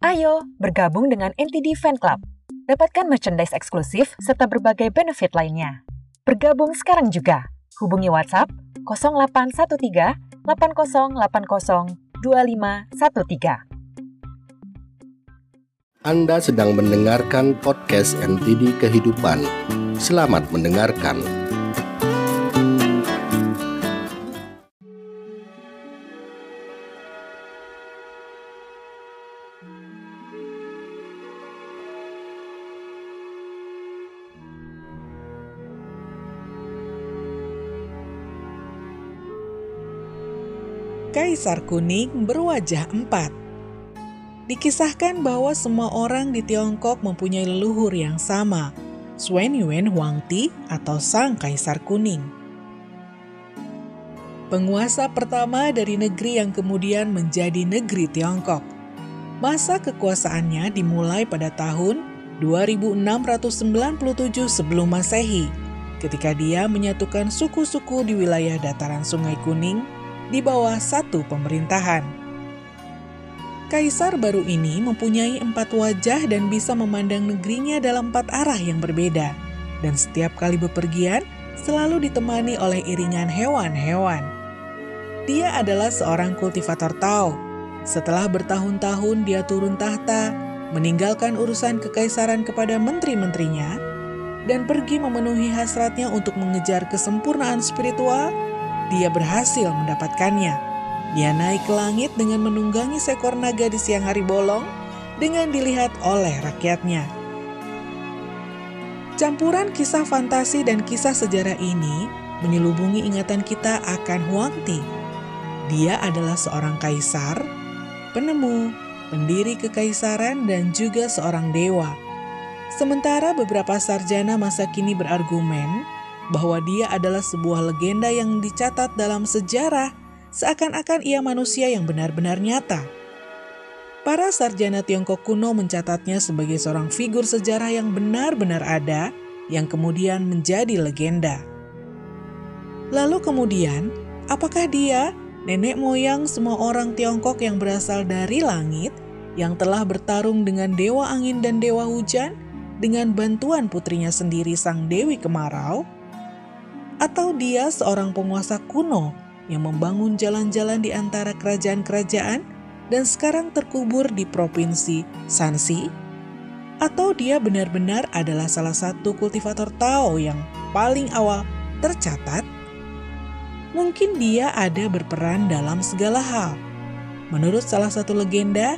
Ayo bergabung dengan NTD Fan Club. Dapatkan merchandise eksklusif serta berbagai benefit lainnya. Bergabung sekarang juga. Hubungi WhatsApp 0813 8080 2513. Anda sedang mendengarkan podcast NTD Kehidupan. Selamat mendengarkan. Kaisar Kuning berwajah empat. Dikisahkan bahwa semua orang di Tiongkok mempunyai leluhur yang sama, Suen Yuen Huangti atau Sang Kaisar Kuning. Penguasa pertama dari negeri yang kemudian menjadi negeri Tiongkok. Masa kekuasaannya dimulai pada tahun 2697 sebelum Masehi, ketika dia menyatukan suku-suku di wilayah dataran Sungai Kuning di bawah satu pemerintahan. Kaisar baru ini mempunyai empat wajah dan bisa memandang negerinya dalam empat arah yang berbeda. Dan setiap kali bepergian, selalu ditemani oleh iringan hewan-hewan. Dia adalah seorang kultivator Tao. Setelah bertahun-tahun dia turun tahta, meninggalkan urusan kekaisaran kepada menteri-menterinya, dan pergi memenuhi hasratnya untuk mengejar kesempurnaan spiritual dia berhasil mendapatkannya. Dia naik ke langit dengan menunggangi seekor naga di siang hari bolong dengan dilihat oleh rakyatnya. Campuran kisah fantasi dan kisah sejarah ini menyelubungi ingatan kita akan Huang Ti. Dia adalah seorang kaisar, penemu, pendiri kekaisaran, dan juga seorang dewa. Sementara beberapa sarjana masa kini berargumen bahwa dia adalah sebuah legenda yang dicatat dalam sejarah, seakan-akan ia manusia yang benar-benar nyata. Para sarjana Tiongkok kuno mencatatnya sebagai seorang figur sejarah yang benar-benar ada, yang kemudian menjadi legenda. Lalu kemudian, apakah dia nenek moyang semua orang Tiongkok yang berasal dari langit, yang telah bertarung dengan dewa angin dan dewa hujan, dengan bantuan putrinya sendiri sang Dewi Kemarau? atau dia seorang penguasa kuno yang membangun jalan-jalan di antara kerajaan-kerajaan dan sekarang terkubur di provinsi Sansi? Atau dia benar-benar adalah salah satu kultivator Tao yang paling awal tercatat? Mungkin dia ada berperan dalam segala hal. Menurut salah satu legenda,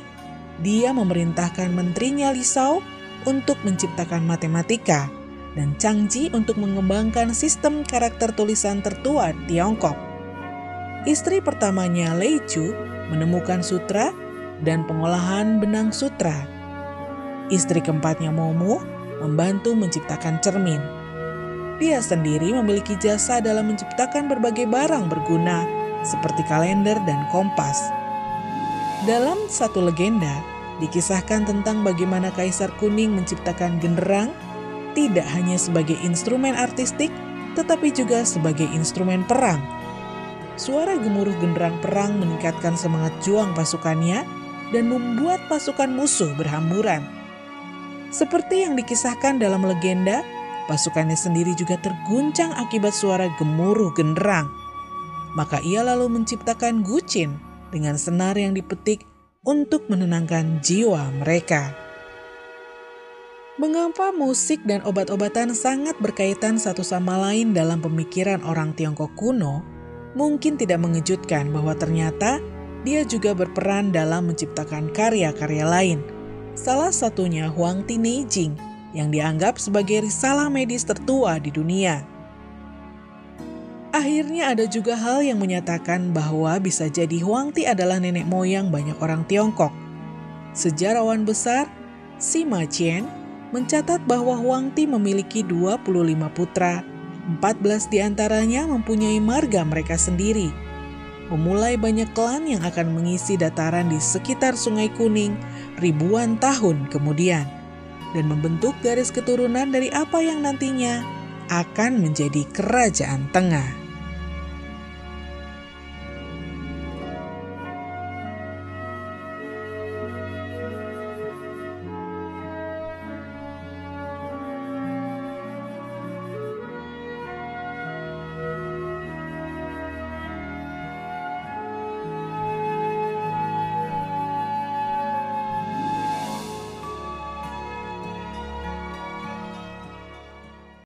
dia memerintahkan menterinya Lisau untuk menciptakan matematika dan Changji untuk mengembangkan sistem karakter tulisan tertua Tiongkok. Istri pertamanya Lei Chu menemukan sutra dan pengolahan benang sutra. Istri keempatnya Momo membantu menciptakan cermin. Dia sendiri memiliki jasa dalam menciptakan berbagai barang berguna seperti kalender dan kompas. Dalam satu legenda, dikisahkan tentang bagaimana Kaisar Kuning menciptakan genderang tidak hanya sebagai instrumen artistik, tetapi juga sebagai instrumen perang. Suara gemuruh genderang perang meningkatkan semangat juang pasukannya dan membuat pasukan musuh berhamburan. Seperti yang dikisahkan dalam legenda, pasukannya sendiri juga terguncang akibat suara gemuruh genderang. Maka ia lalu menciptakan gucin dengan senar yang dipetik untuk menenangkan jiwa mereka. Mengapa musik dan obat-obatan sangat berkaitan satu sama lain dalam pemikiran orang Tiongkok kuno? Mungkin tidak mengejutkan bahwa ternyata dia juga berperan dalam menciptakan karya-karya lain. Salah satunya Huang Ti Neijing yang dianggap sebagai risalah medis tertua di dunia. Akhirnya ada juga hal yang menyatakan bahwa bisa jadi Huang Ti adalah nenek moyang banyak orang Tiongkok. Sejarawan besar Sima Qian mencatat bahwa Huang Ti memiliki 25 putra, 14 di antaranya mempunyai marga mereka sendiri. Memulai banyak klan yang akan mengisi dataran di sekitar Sungai Kuning ribuan tahun kemudian, dan membentuk garis keturunan dari apa yang nantinya akan menjadi kerajaan tengah.